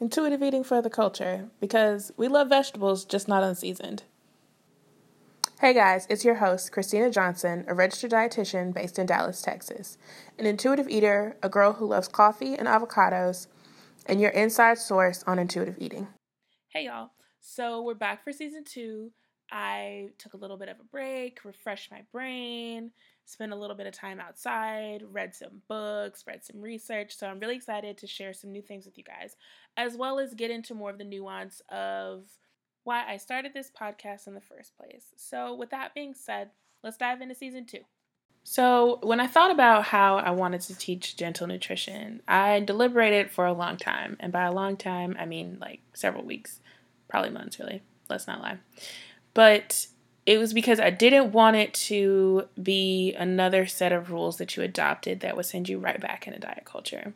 Intuitive eating for the culture because we love vegetables, just not unseasoned. Hey guys, it's your host, Christina Johnson, a registered dietitian based in Dallas, Texas. An intuitive eater, a girl who loves coffee and avocados, and your inside source on intuitive eating. Hey y'all. So we're back for season two. I took a little bit of a break, refreshed my brain, spent a little bit of time outside, read some books, read some research. So I'm really excited to share some new things with you guys, as well as get into more of the nuance of why I started this podcast in the first place. So, with that being said, let's dive into season two. So, when I thought about how I wanted to teach gentle nutrition, I deliberated for a long time. And by a long time, I mean like several weeks, probably months, really. Let's not lie. But it was because I didn't want it to be another set of rules that you adopted that would send you right back into diet culture.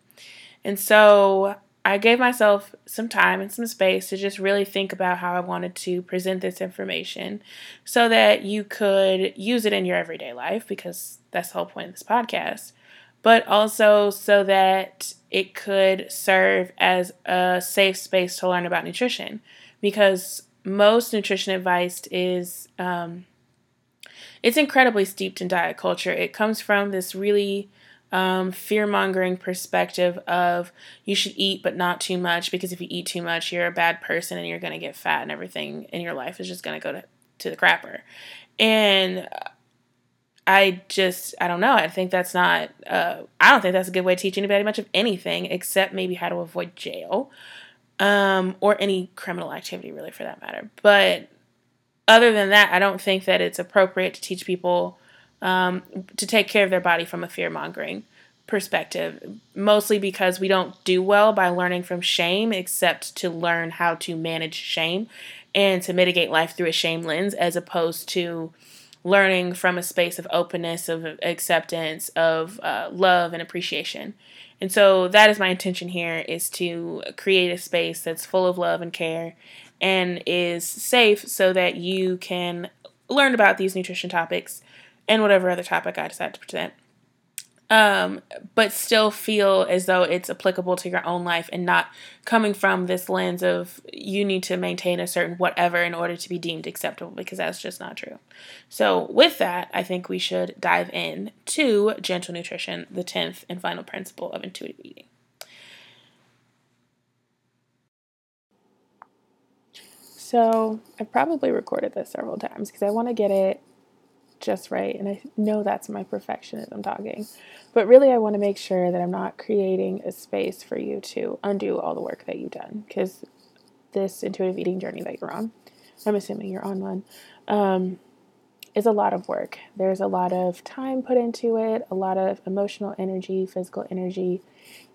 And so I gave myself some time and some space to just really think about how I wanted to present this information so that you could use it in your everyday life because that's the whole point of this podcast, but also so that it could serve as a safe space to learn about nutrition because most nutrition advice is um, it's incredibly steeped in diet culture. It comes from this really um, fear mongering perspective of you should eat but not too much because if you eat too much, you're a bad person and you're going to get fat and everything in your life is just going to go to to the crapper. And I just I don't know. I think that's not. Uh, I don't think that's a good way to teach anybody much of anything except maybe how to avoid jail um, or any criminal activity, really, for that matter. But other than that, I don't think that it's appropriate to teach people um, to take care of their body from a fear mongering perspective, mostly because we don't do well by learning from shame, except to learn how to manage shame and to mitigate life through a shame lens, as opposed to learning from a space of openness, of acceptance, of uh, love and appreciation. And so that is my intention here is to create a space that's full of love and care and is safe so that you can learn about these nutrition topics and whatever other topic I decide to present um, but still feel as though it's applicable to your own life and not coming from this lens of you need to maintain a certain whatever in order to be deemed acceptable because that's just not true. So, with that, I think we should dive in to gentle nutrition, the 10th and final principle of intuitive eating. So, I've probably recorded this several times because I want to get it just right. And I know that's my perfectionism talking. But really, I want to make sure that I'm not creating a space for you to undo all the work that you've done. Because this intuitive eating journey that you're on, I'm assuming you're on one, um, is a lot of work. There's a lot of time put into it, a lot of emotional energy, physical energy.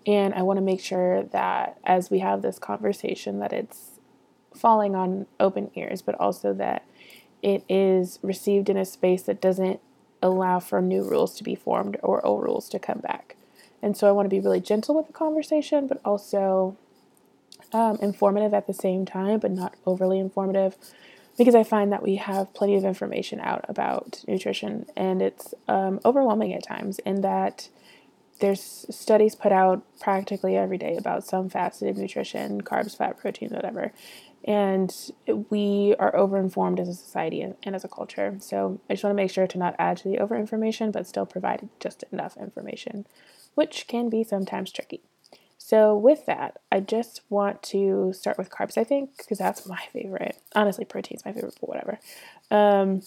And I want to make sure that as we have this conversation, that it's falling on open ears, but also that it is received in a space that doesn't allow for new rules to be formed or old rules to come back. And so I want to be really gentle with the conversation, but also um, informative at the same time, but not overly informative, because I find that we have plenty of information out about nutrition and it's um, overwhelming at times, in that there's studies put out practically every day about some facet of nutrition carbs, fat, protein, whatever and we are overinformed as a society and, as a culture. So I just want to make sure to not add to the overinformation, but still provide just enough information, which can be sometimes tricky. So with that, I just want to start with carbs. I think because that's my favorite. Honestly, protein's my favorite, but whatever. Um,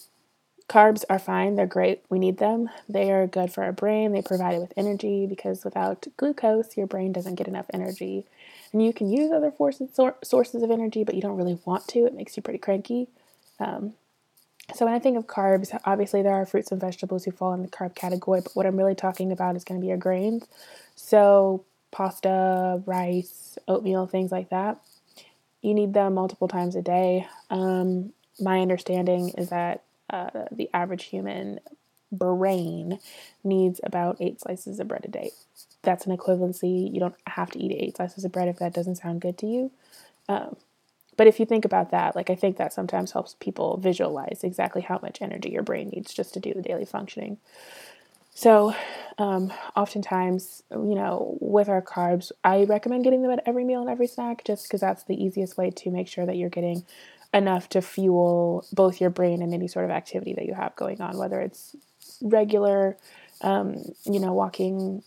carbs are fine. They're great. We need them. They are good for our brain. They provide it with energy because without glucose, your brain doesn't get enough energy and you can use other forces, sources of energy, but you don't really want to. It makes you pretty cranky. Um, so when I think of carbs, obviously there are fruits and vegetables who fall in the carb category, but what I'm really talking about is going to be your grains. So pasta, rice, oatmeal, things like that. You need them multiple times a day. Um, my understanding is that uh, the average human brain needs about eight slices of bread a day that's an equivalency. You don't have to eat eight slices of bread if that doesn't sound good to you. Um, but if you think about that, like I think that sometimes helps people visualize exactly how much energy your brain needs just to do the daily functioning. So, um, oftentimes, you know, with our carbs, I recommend getting them at every meal and every snack just because that's the easiest way to make sure that you're getting enough to fuel both your brain and any sort of activity that you have going on, whether it's regular, um, you know, walking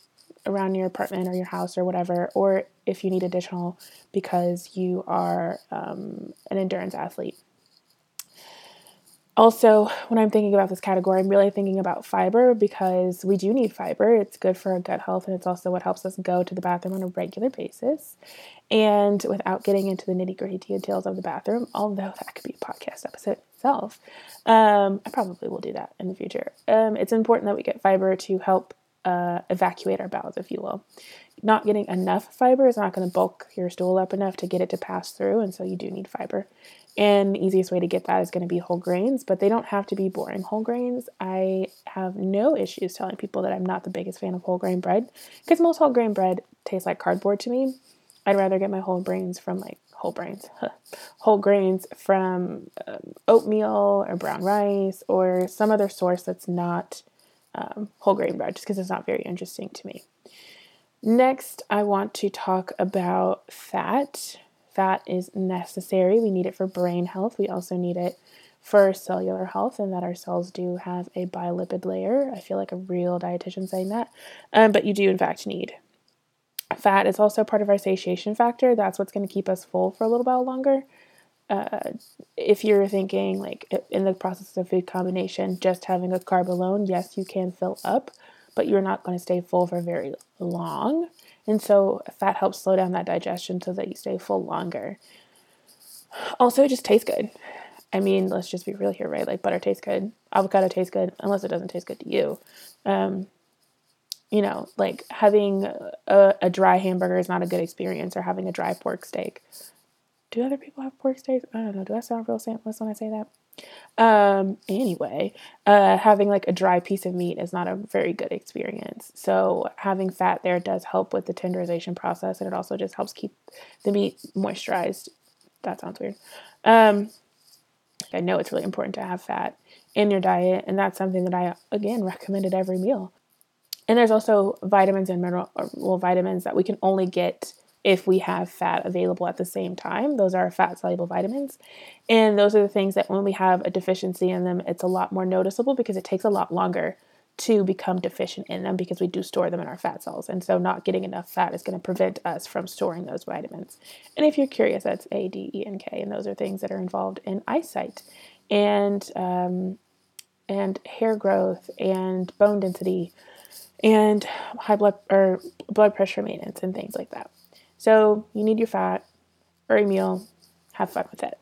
around your apartment or your house or whatever, or if you need additional because you are um, an endurance athlete. Also, when I'm thinking about this category, I'm really thinking about fiber because we do need fiber. It's good for our gut health and it's also what helps us go to the bathroom on a regular basis. And without getting into the nitty gritty details of the bathroom, although that could be a podcast episode itself, um, I probably will do that in the future. Um, it's important that we get fiber to help uh, evacuate our bowels, if you will. Not getting enough fiber is not going to bulk your stool up enough to get it to pass through, and so you do need fiber. And the easiest way to get that is going to be whole grains, but they don't have to be boring whole grains. I have no issues telling people that I'm not the biggest fan of whole grain bread because most whole grain bread tastes like cardboard to me. I'd rather get my whole grains from like whole grains, whole grains from um, oatmeal or brown rice or some other source that's not um, whole grain bread, just because it's not very interesting to me. Next, I want to talk about fat. Fat is necessary. We need it for brain health. We also need it for cellular health, and that our cells do have a bilipid layer. I feel like a real dietitian saying that, um, but you do, in fact, need fat. It's also part of our satiation factor. That's what's going to keep us full for a little while longer. Uh, if you're thinking like in the process of food combination, just having a carb alone, yes, you can fill up, but you're not going to stay full for very long. And so fat helps slow down that digestion so that you stay full longer. Also, it just tastes good. I mean, let's just be real here, right? Like butter tastes good, avocado tastes good, unless it doesn't taste good to you. Um, you know, like having a, a, dry hamburger is not a good experience, or having a dry pork steak. Do other people have pork steaks? I don't know. Do I sound real saintless when I say that? Um, anyway, uh, having like a dry piece of meat is not a very good experience. So having fat there does help with the tenderization process, and it also just helps keep the meat moisturized. That sounds weird. Um, I know it's really important to have fat in your diet, and that's something that I again recommend at every meal. And there's also vitamins and mineral, well, vitamins that we can only get if we have fat available at the same time. Those are fat soluble vitamins. And those are the things that when we have a deficiency in them, it's a lot more noticeable because it takes a lot longer to become deficient in them because we do store them in our fat cells. And so not getting enough fat is going to prevent us from storing those vitamins. And if you're curious, that's A, D, E, and K. And those are things that are involved in eyesight and um, and hair growth and bone density and high blood or blood pressure maintenance and things like that. So you need your fat or a meal. Have fun with it.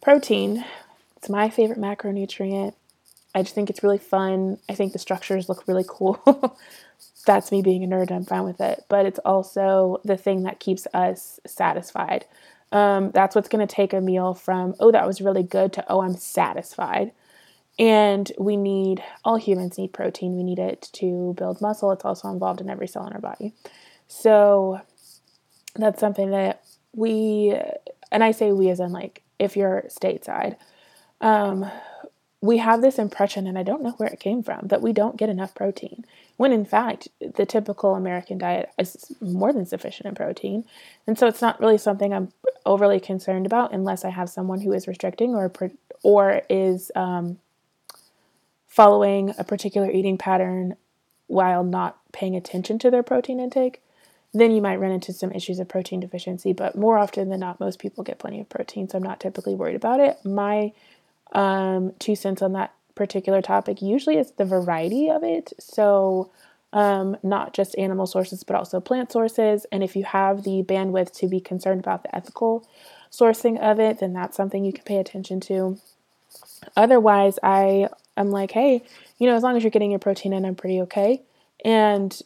Protein. It's my favorite macronutrient. I just think it's really fun. I think the structures look really cool. That's me being a nerd. I'm fine with it. But it's also the thing that keeps us satisfied. Um, that's what's going to take a meal from, oh, that was really good, to, oh, I'm satisfied. And we need, all humans need protein. We need it to build muscle. It's also involved in every cell in our body. So that's something that we, and I say we as in like if you're stateside, um, we have this impression, and I don't know where it came from, that we don't get enough protein. When in fact, the typical American diet is more than sufficient in protein. And so it's not really something I'm overly concerned about unless I have someone who is restricting or, or is um, following a particular eating pattern while not paying attention to their protein intake, then you might run into some issues of protein deficiency. But more often than not, most people get plenty of protein, so I'm not typically worried about it. My um, two cents on that particular topic usually is the variety of it. So, um, not just animal sources, but also plant sources. And if you have the bandwidth to be concerned about the ethical sourcing of it, then that's something you can pay attention to. Otherwise, I am like, hey, you know, as long as you're getting your protein in, I'm pretty okay. And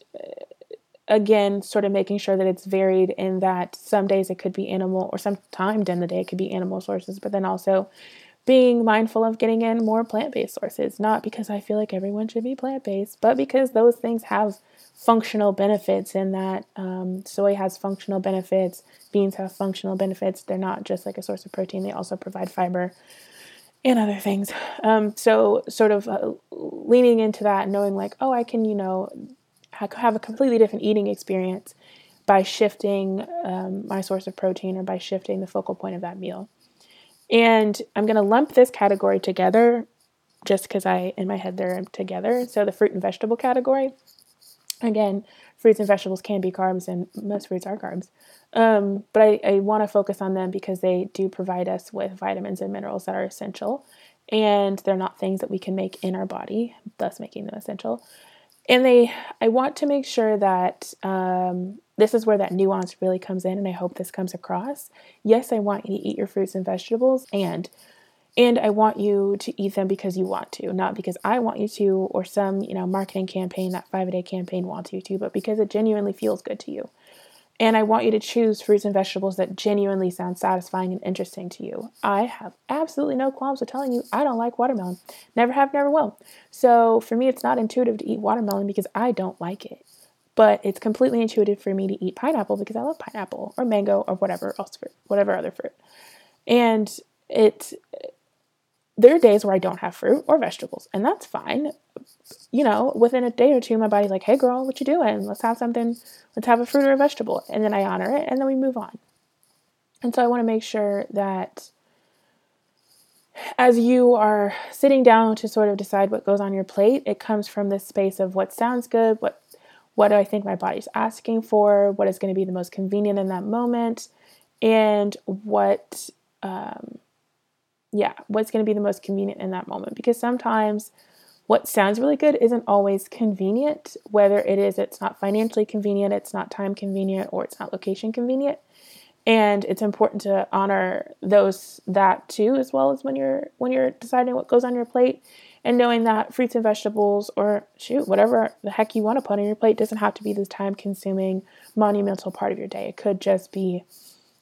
again, sort of making sure that it's varied in that some days it could be animal, or some time in the day it could be animal sources, but then also being mindful of getting in more plant based sources. Not because I feel like everyone should be plant based, but because those things have functional benefits in that um, soy has functional benefits, beans have functional benefits. They're not just like a source of protein, they also provide fiber and other things. Um, so, sort of uh, leaning into that, knowing like, oh, I can, you know, have a completely different eating experience by shifting um, my source of protein or by shifting the focal point of that meal. And I'm going to lump this category together just because I, in my head, they're together. So, the fruit and vegetable category, again, fruits and vegetables can be carbs, and most fruits are carbs. Um, but I, I want to focus on them because they do provide us with vitamins and minerals that are essential. And they're not things that we can make in our body, thus making them essential. And they, I want to make sure that um, this is where that nuance really comes in, and I hope this comes across. Yes, I want you to eat your fruits and vegetables, and and I want you to eat them because you want to, not because I want you to, or some you know marketing campaign, that five a day campaign wants you to, but because it genuinely feels good to you. And I want you to choose fruits and vegetables that genuinely sound satisfying and interesting to you. I have absolutely no qualms with telling you I don't like watermelon. Never have, never will. So for me, it's not intuitive to eat watermelon because I don't like it. But it's completely intuitive for me to eat pineapple because I love pineapple or mango or whatever else fruit, whatever other fruit. And it there are days where I don't have fruit or vegetables, and that's fine. You know, within a day or two, my body's like, "Hey, girl, what you doing? Let's have something. Let's have a fruit or a vegetable," and then I honor it, and then we move on. And so I want to make sure that as you are sitting down to sort of decide what goes on your plate, it comes from this space of what sounds good, what what do I think my body's asking for, what is going to be the most convenient in that moment, and what um, yeah, what's going to be the most convenient in that moment. Because sometimes what sounds really good isn't always convenient, whether it is it's not financially convenient, it's not time convenient, or it's not location convenient. And it's important to honor those that too, as well as when you're when you're deciding what goes on your plate and knowing that fruits and vegetables or shoot whatever the heck you want to put on your plate doesn't have to be this time consuming monumental part of your day it could just be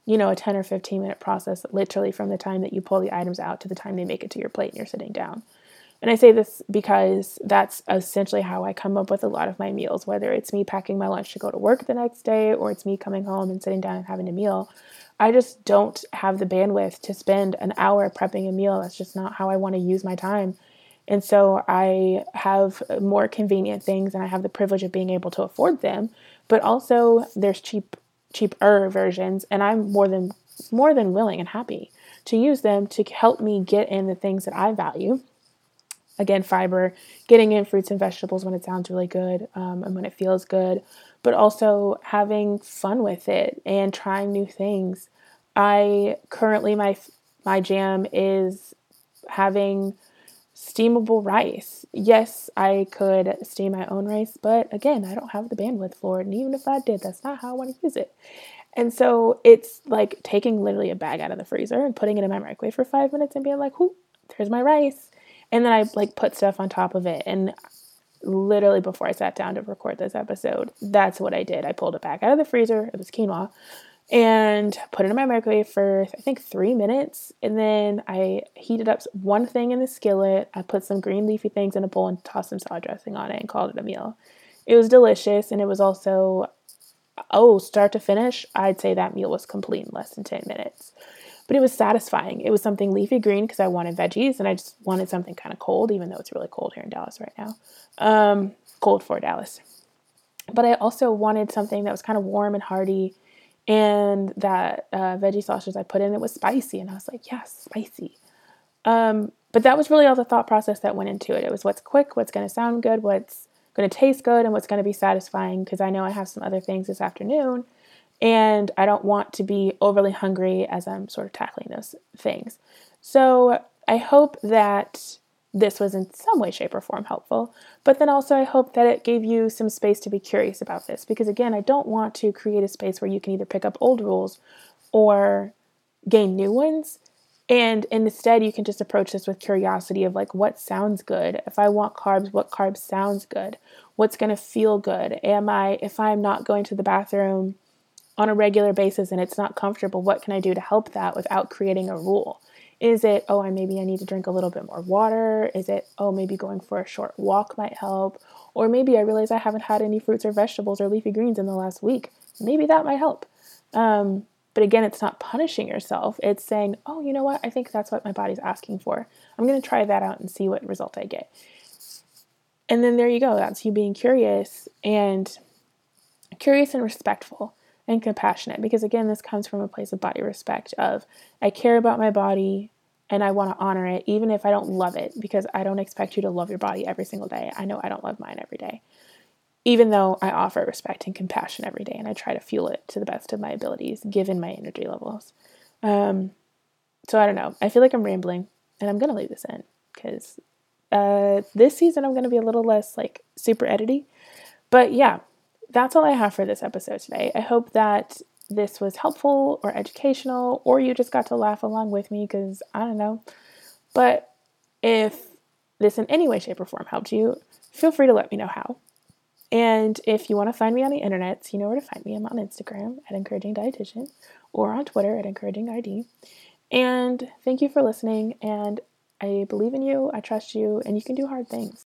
you know, a 10 or 15 minute process, literally from the time that you pull the items out to the time they make it to your plate and you're sitting down. And I say this because that's essentially how I come up with a lot of my meals, whether it's me packing my lunch to go to work the next day or it's me coming home and sitting down and having a meal. I just don't have the bandwidth to spend an hour prepping a meal. That's just not how I want to use my time. And so I have more convenient things and I have the privilege of being able to afford them. But also, there's cheap cheaper versions and I'm more than more than willing and happy to use them to help me get in the things that I value. Again, fiber, getting in fruits and vegetables when it sounds really good um, and when it feels good, but also having fun with it and trying new things. I currently my my jam is having steamable rice. Yes, I could steam my own rice, but again, I don't have the bandwidth for it. And even if I did, that's not how I want to use it. And so it's like taking literally a bag out of the freezer and putting it in my microwave for five minutes and being like, "Whoo, there's my rice." And then I like put stuff on top of it. And literally before I sat down to record this episode, that's what I did. I pulled it back out of the freezer. It was quinoa and put it in my microwave for I think three minutes. And then I heated up one thing in the skillet. I put some green leafy things in a bowl and tossed some salad dressing on it and called it a meal. It was delicious and it was also, oh, start to finish, I'd say that meal was complete in less than 10 minutes. But it was satisfying. It was something leafy green because I wanted veggies and I just wanted something kind of cold, even though it's really cold here in Dallas right now. Um, cold for Dallas. But I also wanted something that was kind of warm and hearty and that uh, veggie sausage I put in it was spicy, and I was like, yes, spicy. Um, but that was really all the thought process that went into it. It was what's quick, what's going to sound good, what's going to taste good, and what's going to be satisfying. Because I know I have some other things this afternoon, and I don't want to be overly hungry as I'm sort of tackling those things. So I hope that this was in some way, shape, or form helpful. But then also, I hope that it gave you some space to be curious about this because, again, I don't want to create a space where you can either pick up old rules or gain new ones. And instead, you can just approach this with curiosity of like, what sounds good? If I want carbs, what carbs sounds good? What's going to feel good? Am I, if I'm not going to the bathroom on a regular basis and it's not comfortable, what can I do to help that without creating a rule? Is it, oh, I maybe I need to drink a little bit more water? Is it, oh, maybe going for a short walk might help? Or maybe I realize I haven't had any fruits or vegetables or leafy greens in the last week. Maybe that might help. Um, But again, it's not punishing yourself. It's saying, oh, you know what? I think that's what my body's asking for. I'm going to try that out and see what result I get. And then there you go. That's you being curious and curious and respectful and compassionate because again this comes from a place of body respect of I care about my body and I want to honor it even if I don't love it because I don't expect you to love your body every single day. I know I don't love mine every day. Even though I offer respect and compassion every day and I try to fuel it to the best of my abilities given my energy levels. Um, so I don't know. I feel like I'm rambling and I'm going to leave this in because uh, this season I'm going to be a little less like super edity. But yeah, that's all I have for this episode today. I hope that this was helpful or educational, or you just got to laugh along with me because I don't know. But if this in any way, shape, or form helped you, feel free to let me know how. And if you want to find me on the internet, you know where to find me. I'm on Instagram at Encouraging Dietitian or on Twitter at Encouraging RD. And thank you for listening. And I believe in you, I trust you, and you can do hard things.